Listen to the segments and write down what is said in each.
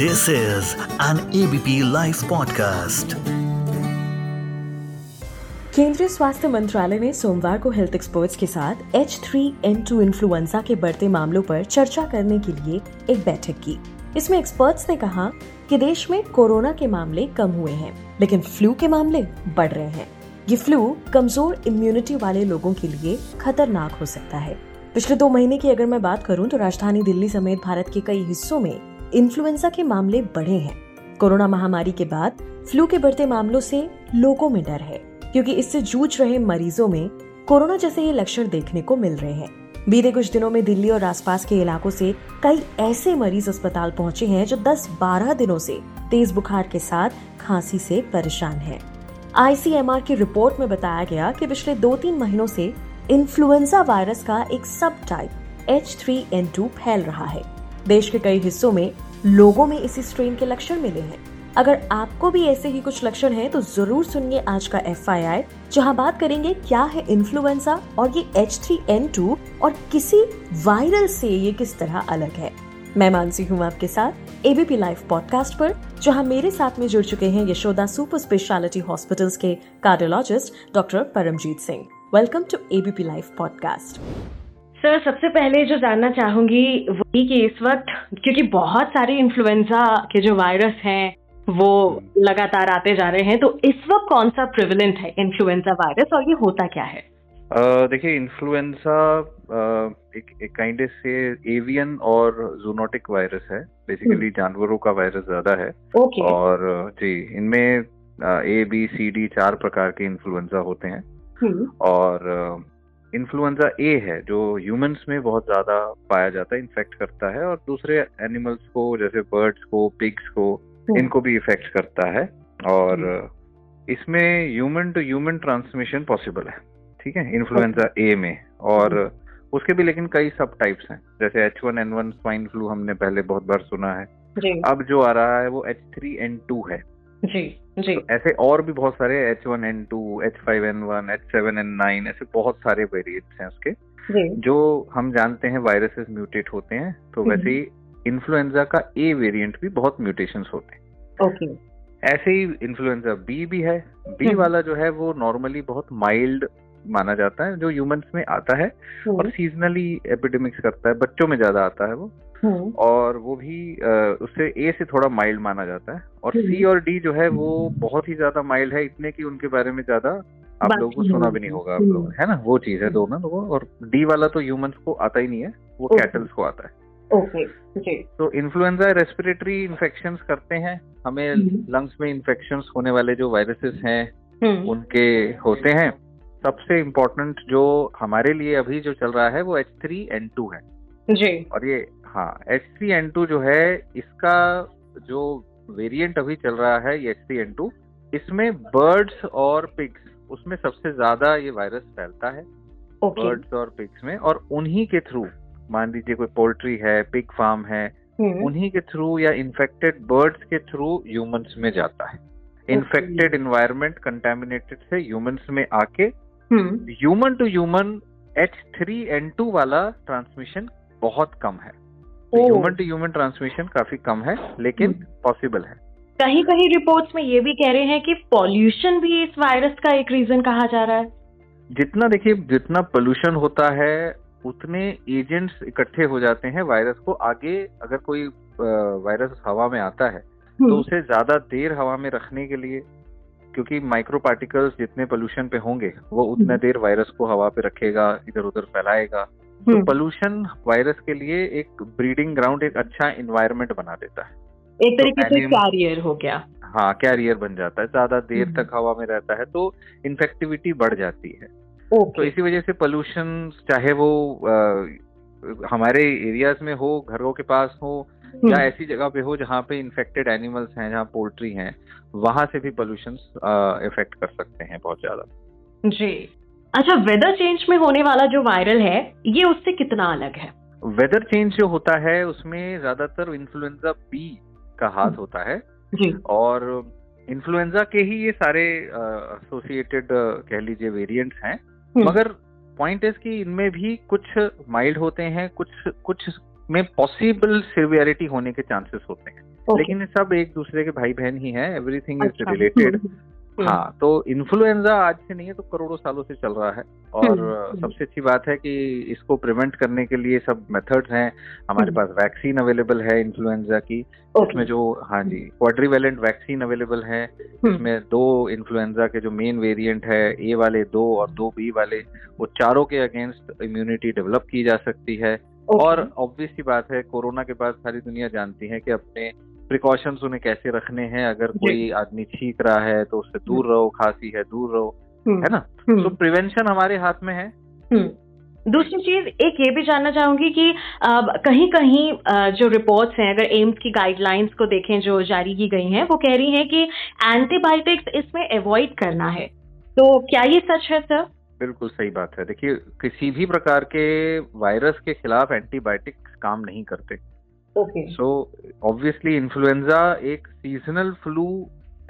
This is an ABP Life podcast. केंद्रीय स्वास्थ्य मंत्रालय ने सोमवार को हेल्थ एक्सपर्ट्स के साथ H3N2 इन्फ्लुएंजा के बढ़ते मामलों पर चर्चा करने के लिए एक बैठक की। इसमें एक्सपर्ट्स ने कहा कि देश में कोरोना के मामले कम हुए हैं, लेकिन फ्लू के मामले बढ़ रहे हैं। ये फ्लू कमज़ोर इम्यूनिटी वाले लोगों के लिए खतरनाक हो सकता है। पिछले दो महीने की अगर मैं बात करूँ तो राजधानी दिल्ली समेत भारत के कई हिस्सों में इन्फ्लुएंजा के मामले बढ़े हैं। कोरोना महामारी के बाद फ्लू के बढ़ते मामलों से लोगों में डर है, क्योंकि इससे जूझ रहे मरीजों में कोरोना जैसे ये लक्षण देखने को मिल रहे हैं। बीते कुछ दिनों में दिल्ली और आसपास के इलाकों से कई ऐसे मरीज़ अस्पताल पहुँचे हैं जो 10-12 दिनों से तेज बुखार के साथ खांसी से परेशान हैं। आईसीएमआर की रिपोर्ट में बताया गया कि पिछले दो तीन महीनों से इन्फ्लुएंजा वायरस का एक सब टाइप H3N2 फैल रहा है। देश के कई हिस्सों में लोगों में इसी स्ट्रेन के लक्षण मिले हैं। अगर आपको भी ऐसे ही कुछ लक्षण हैं तो ज़रूर सुनिए आज का एफ़ आई आई जहाँ बात करेंगे क्या है इन्फ्लुएंजा और ये H3N2 और किसी वायरल से ये किस तरह अलग है। मैं मानसी हूँ आपके साथ एबीपी लाइव पॉडकास्ट पर, जहाँ मेरे साथ में जुड़ चुके हैं यशोदा सुपर स्पेशलिटी हॉस्पिटल्स के cardiologist doctor Paramjeet Singh. Welcome to ABP live podcast sir सबसे पहले जो जानना चाहूँगी वही कि इस वक्त क्योंकि बहुत सारे इन्फ्लुएंजा के जो वायरस हैं वो लगातार आते जा रहे हैं तो इस वक्त कौन सा प्रिविलेंट है इन्फ्लुएंजा वायरस और ये होता क्या है? देखिए इन्फ्लुएंजा एक एक काइंड से एवियन और जूनोटिक वायरस है। Basically hmm. जानवरों का वायरस ज़्यादा है। ओके और जी इनमें ए बी सी डी चार प्रकार के इन्फ्लुएंजा होते हैं। हम्म। और इन्फ्लुएंजा ए है जो ह्यूमंस में बहुत ज़्यादा पाया जाता है इन्फेक्ट करता है और दूसरे एनिमल्स को जैसे बर्ड्स को पिग्स को हम्म। इनको भी इफ़ेक्ट करता है और हम्म। इसमें human to human transmission possible है ठीक है इन्फ्लुएंजा ए में और हम्म। उसके भी लेकिन कई सब टाइप्स हैं जैसे H one N one swine flu हमने पहले बहुत बार सुना है अब जो आ रहा है वो एच थ्री एन टू है जी जी तो ऐसे और भी बहुत सारे H one N two H five N one H seven N nine ऐसे बहुत सारे वेरिएंट्स हैं उसके जी. जो हम जानते हैं वायरसेस म्यूटेट होते हैं तो हम्म। वैसे ही इन्फ्लुएंजा का ए वेरिएंट भी बहुत म्यूटेशन होते हैं ओके ऐसे ही इन्फ्लुएंजा बी भी है बी हम्म। वाला जो है वो नॉर्मली बहुत माइल्ड माना जाता है जो ह्यूमंस में आता है हम्म। और सीजनली एपिडेमिक्स करता है बच्चों में ज़्यादा आता है वो। और वो भी उससे ए से थोड़ा माइल्ड माना जाता है और सी हम्म। और डी जो है वो बहुत ही ज़्यादा माइल्ड है इतने की उनके बारे में ज़्यादा आप लोगों को सुना भी नहीं होगा आप लोगों है ना? वो चीज़ है दोनों लोगों और डी वाला तो ह्यूमंस को आता ही नहीं है वो कैटल्स को आता है। ओके तो इन्फ्लुएंजा रेस्पिरेटरी इन्फेक्शन करते हैं। हमें लंग्स में इन्फेक्शन होने वाले जो वायरसेस हैं उनके होते हैं। सबसे इम्पोर्टेंट जो हमारे लिए अभी जो चल रहा है वो एच थ्री एन टू है। जी। और ये हाँ एच थ्री एन टू जो है इसका जो वेरिएंट अभी चल रहा है एच थ्री एन टू इसमें बर्ड्स और पिग्स उसमें सबसे ज़्यादा ये वायरस फैलता है। Okay. बर्ड्स और पिग्स में और उन्हीं के थ्रू मान लीजिए कोई पोल्ट्री है पिग फार्म है hmm. उन्हीं के थ्रू या इन्फेक्टेड बर्ड्स के थ्रू ह्यूमंस में जाता है। इन्फेक्टेड इन्वायरमेंट कंटेमिनेटेड से ह्यूमंस में आके। Human to human H three N two वाला ट्रांसमिशन बहुत कम है। ह्यूमन टू ह्यूमन ट्रांसमिशन काफ़ी कम है लेकिन पॉसिबल हम्म। है कहीं कहीं रिपोर्ट्स में ये भी कह रहे हैं कि पॉल्यूशन भी इस वायरस का एक रीजन कहा जा रहा है जितना देखिए जितना पोल्यूशन होता है उतने एजेंट्स इकट्ठे हो जाते हैं वायरस को आगे अगर कोई वायरस हवा में आता है तो हम्म। उसे ज़्यादा देर हवा में रखने के लिए क्योंकि माइक्रो पार्टिकल्स जितने पोल्यूशन पे होंगे वो उतने हम्म। देर वायरस को हवा पे रखेगा इधर उधर फैलाएगा तो पोल्यूशन हम्म। वायरस के लिए एक ब्रीडिंग ग्राउंड एक अच्छा इन्वायरमेंट बना देता है। एक तरीके तो से कैरियर हो गया। हाँ कैरियर बन जाता है। ज़्यादा देर हम्म। तक हवा में रहता है तो इन्फेक्टिविटी बढ़ जाती है। तो इसी वजह से पोल्यूशन चाहे वो आ, हमारे एरियाज़ में हो घरों के पास हो या हम्म। ऐसी जगह पे हो जहाँ पे इन्फेक्टेड एनिमल्स हैं जहाँ पोल्ट्री हैं वहाँ से भी पोल्यूशन इफ़ेक्ट कर सकते हैं बहुत ज़्यादा। जी। अच्छा वेदर चेंज में होने वाला जो वायरल है ये उससे कितना अलग है? वेदर चेंज जो होता है उसमें ज़्यादातर इन्फ्लुएंजा बी का हाथ हम्म। होता है। जी। और इन्फ्लुएंजा के ही ये सारे एसोसिएटेड कह लीजिए वेरिएंट्स हैं। हम्म। मगर पॉइंट इज़ कि इनमें भी कुछ माइल्ड होते हैं कुछ कुछ में पॉसिबल सिवियरिटी होने के चांसेस होते हैं। Okay. लेकिन सब एक दूसरे के भाई बहन ही हैं एवरीथिंग इज़ रिलेटेड हाँ तो इन्फ्लुएंजा आज से नहीं है तो करोड़ों सालों से चल रहा है। और हम्म, हम्म। सबसे अच्छी बात है कि इसको प्रिवेंट करने के लिए सब मेथड्स हैं। हमारे हम्म। पास वैक्सीन अवेलेबल है इन्फ्लुएंजा की। इसमें जो हाँ जी क्वाड्रीवेलेंट वैक्सीन अवेलेबल है। इसमें दो इन्फ्लुएंजा के जो मेन वेरिएंट है ए वाले दो और दो बी वाले वो चारों के अगेंस्ट इम्यूनिटी डेवलप की जा सकती है। और ऑब्वियस सी बात है कोरोना के बाद सारी दुनिया जानती है कि अपने प्रिकॉशंस उन्हें कैसे रखने हैं? अगर कोई आदमी छींक रहा है तो उससे दूर हम्म। रहो खांसी है दूर रहो हम्म। है ना? हम्म। तो प्रिवेंशन हमारे हाथ में है। दूसरी चीज़ एक ये भी जानना चाहूँगी कि आ, कहीं कहीं आ, जो रिपोर्ट्स हैं अगर एम्स की गाइडलाइंस को देखें जो जारी की गई हैं वो कह रही हैं कि एंटीबायोटिक्स इसमें अवॉइड करना है। तो क्या ये सच है सर बिल्कुल सही बात है। देखिए किसी भी प्रकार के वायरस के खिलाफ एंटीबायोटिक्स काम नहीं करते। सो ऑब्वियसली इन्फ्लुएंजा एक सीजनल फ्लू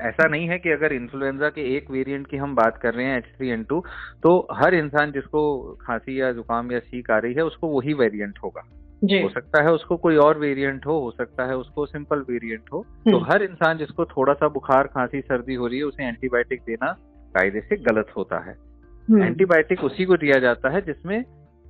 ऐसा नहीं है कि अगर इन्फ्लुएंजा के एक वेरिएंट की हम बात कर रहे हैं एच थ्री एन टू तो हर इंसान जिसको खांसी या जुकाम या छींक आ रही है उसको वही वेरिएंट होगा जी. हो सकता है उसको कोई और वेरिएंट हो हो सकता है उसको सिंपल वेरिएंट हो तो हम्म। हर इंसान जिसको थोड़ा सा बुखार खांसी सर्दी हो रही है उसे एंटीबायोटिक देना कायदे से गलत होता है एंटीबायोटिक हम्म। उसी को दिया जाता है जिसमें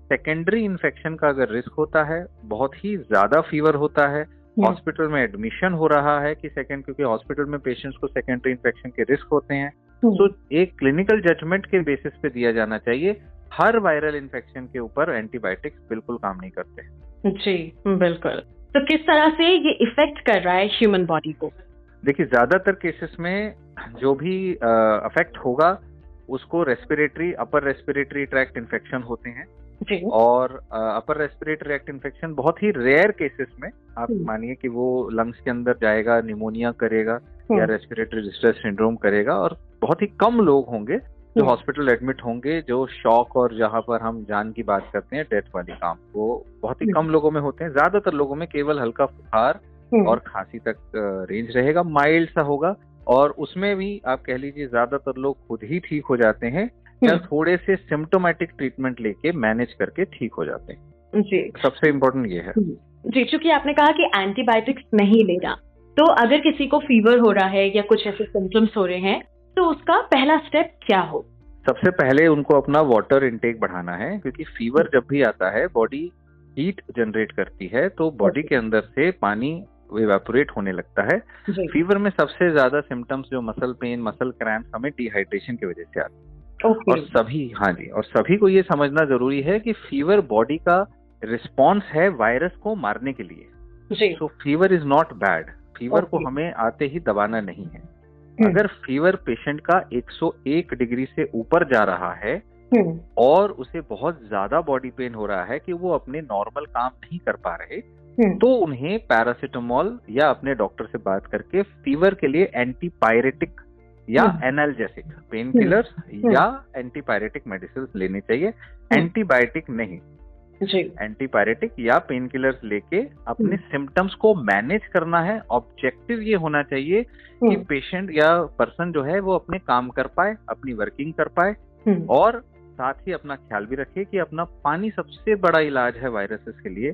सेकेंडरी इन्फेक्शन का अगर रिस्क होता है बहुत ही ज़्यादा फीवर होता है हॉस्पिटल हम्म। में एडमिशन हो रहा है कि सेकेंड क्योंकि हॉस्पिटल में पेशेंट्स को सेकेंडरी इन्फेक्शन के रिस्क होते हैं। तो एक क्लिनिकल जजमेंट के बेसिस पे दिया जाना चाहिए हर वायरल इन्फेक्शन के ऊपर एंटीबायोटिक्स बिल्कुल काम नहीं करते। जी बिल्कुल। तो किस तरह से ये इफ़ेक्ट कर रहा है ह्यूमन बॉडी को? देखिए ज़्यादातर केसेस में जो भी अफेक्ट होगा उसको respiratory upper respiratory tract infection होते हैं। और अपर रेस्पिरेटरी एक्ट इन्फेक्शन बहुत ही रेयर केसेस में आप हम्म। मानिए कि वो लंग्स के अंदर जाएगा निमोनिया करेगा या रेस्पिरेटरी डिस्ट्रेस सिंड्रोम करेगा और बहुत ही कम लोग होंगे जो हॉस्पिटल हम्म। एडमिट होंगे जो शॉक और जहाँ पर हम जान की बात करते हैं डेथ वाली काम। वो बहुत ही हम्म। कम लोगों में होते हैं। ज़्यादातर लोगों में केवल हल्का बुखार और खांसी तक रेंज रहेगा। माइल्ड सा होगा और उसमें भी आप कह लीजिए ज़्यादातर लोग खुद ही ठीक हो जाते हैं। या हम्म। थोड़े से सिम्टोमेटिक ट्रीटमेंट लेके मैनेज करके ठीक हो जाते हैं। जी। सबसे इम्पोर्टेंट ये है। हम्म। जी चूँकि आपने कहा कि एंटीबायोटिक्स नहीं लेना तो अगर किसी को फीवर हो रहा है या कुछ ऐसे सिम्टम्स हो रहे हैं तो उसका पहला स्टेप क्या हो? सबसे पहले उनको अपना वाटर इनटेक बढ़ाना है क्योंकि फीवर जब भी आता है बॉडी हीट जनरेट करती है तो बॉडी के अंदर से पानी इवेपोरेट होने लगता है। फीवर में सबसे ज़्यादा सिम्टम्स जो मसल पेन मसल क्रैम्प हमें डिहाइड्रेशन की वजह से आते हैं। Okay. और सभी हाँ जी और सभी को ये समझना ज़रूरी है कि फीवर बॉडी का रिस्पॉन्स है वायरस को मारने के लिए so fever is not bad fever को हमें आते ही दबाना नहीं है हम्म। अगर फीवर पेशेंट का 101 डिग्री से ऊपर जा रहा है हम्म। और उसे बहुत ज़्यादा बॉडी पेन हो रहा है कि वो अपने नॉर्मल काम नहीं कर पा रहे हम्म। तो उन्हें पैरासिटामोल या अपने डॉक्टर से बात करके फीवर के लिए एंटीपायरेटिक या एनाल्जेसिक पेन किलर्स या एंटीपायरेटिक मेडिसिन लेनी चाहिए। Antibiotic hmm. नहीं। एंटीपायरेटिक या पेन किलर्स लेके अपने सिम्टम्स हम्म। को मैनेज करना है। ऑब्जेक्टिव ये होना चाहिए कि पेशेंट हम्म। या पर्सन जो है वो अपने काम कर पाए अपनी वर्किंग कर पाए और साथ ही अपना ख्याल भी रखे कि अपना पानी सबसे बड़ा इलाज है वायरसेस के लिए।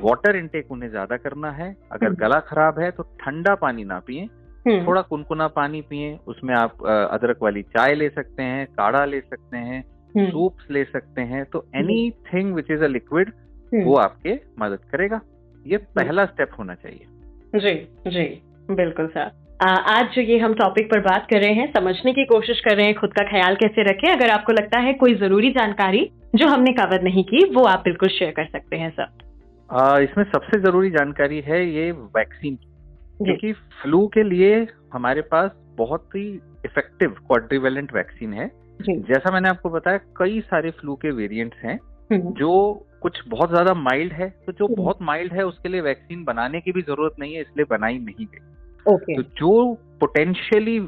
वाटर इनटेक उन्हें ज़्यादा करना है। अगर गला खराब है तो ठंडा पानी ना पिए। थोड़ा कुनकुना पानी पिए उसमें आप अदरक वाली चाय ले सकते हैं काढ़ा ले सकते हैं सूप्स हम्म। ले सकते हैं तो anything which is a liquid वो आपके मदद करेगा। ये पहला स्टेप होना चाहिए। जी जी बिल्कुल सर। आज जो ये हम टॉपिक पर बात कर रहे हैं समझने की कोशिश कर रहे हैं खुद का ख्याल कैसे रखें अगर आपको लगता है कोई ज़रूरी जानकारी जो हमने कवर नहीं की वो आप बिल्कुल शेयर कर सकते हैं सर। इसमें सबसे ज़रूरी जानकारी है ये वैक्सीन की। क्योंकि फ्लू के लिए हमारे पास बहुत ही इफ़ेक्टिव क्वाड्रीवेलेंट वैक्सीन है जैसा मैंने आपको बताया कई सारे फ्लू के वेरिएंट्स हैं हम्म। जो कुछ बहुत ज़्यादा माइल्ड है तो जो हम्म। बहुत माइल्ड है उसके लिए वैक्सीन बनाने की भी ज़रूरत नहीं है इसलिए बनाई नहीं गई okay. तो जो पोटेंशियली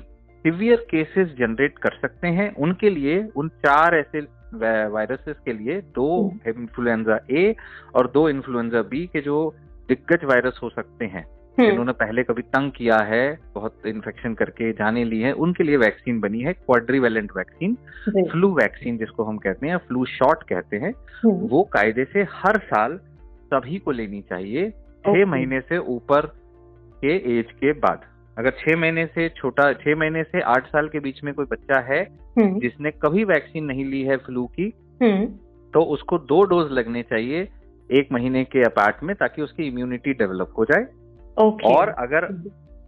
सिवियर केसेस जनरेट कर सकते हैं उनके लिए उन चार ऐसे वायरसेस के लिए दो इन्फ्लुएंजा हम्म। ए और दो इन्फ्लुएंजा बी के जो दिग्गज वायरस हो सकते हैं। जिन्होंने पहले कभी तंग किया है बहुत इन्फेक्शन करके जाने ली है उनके लिए वैक्सीन बनी है क्वाड्रीवेलेंट वैक्सीन फ्लू वैक्सीन जिसको हम कहते हैं फ्लू शॉट कहते हैं हम्म। वो कायदे से हर साल सभी को लेनी चाहिए छह महीने से ऊपर के एज के बाद। अगर छह महीने से छोटा छह महीने से आठ साल के बीच में कोई बच्चा है हम्म, जिसने कभी वैक्सीन नहीं ली है फ्लू की हम्म, तो उसको दो डोज लगने चाहिए एक महीने के अपार्ट में ताकि उसकी इम्यूनिटी डेवलप हो जाए। ओके और अगर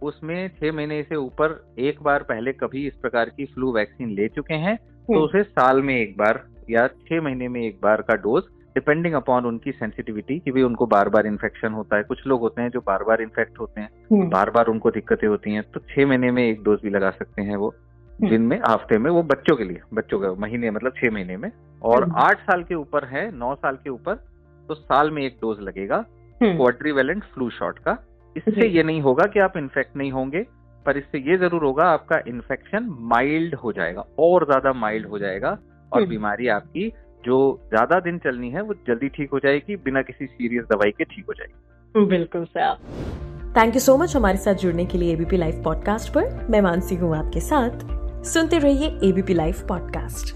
उसमें छह महीने से ऊपर एक बार पहले कभी इस प्रकार की फ्लू वैक्सीन ले चुके हैं तो हम्म, उसे साल में एक बार या छह महीने में एक बार का डोज डिपेंडिंग अपॉन उनकी सेंसिटिविटी कि भाई उनको बार बार इन्फेक्शन होता है। कुछ लोग होते हैं जो बार बार इन्फेक्ट होते हैं हम्म, बार बार उनको दिक्कतें होती हैं तो छह महीने में एक डोज भी लगा सकते हैं वो हम्म। दिन में हफ़्ते में वो बच्चों के लिए बच्चों का महीने मतलब छह महीने में। और। आठ साल के ऊपर है नौ साल के ऊपर तो साल में एक डोज लगेगा क्वाड्रीवेलेंट फ्लू शॉट का। इससे ये नहीं होगा कि आप इन्फेक्ट नहीं होंगे पर इससे ये ज़रूर होगा आपका इन्फेक्शन माइल्ड हो जाएगा और ज़्यादा माइल्ड हो जाएगा और हम्म। बीमारी आपकी जो ज़्यादा दिन चलनी है वो जल्दी ठीक हो जाएगी बिना किसी सीरियस दवाई के ठीक हो जाएगी। बिल्कुल sir. Thank you so much हमारे साथ जुड़ने के लिए एबीपी लाइव पॉडकास्ट पर। मैं मानसी हूँ आपके साथ। सुनते रहिए ABP live podcast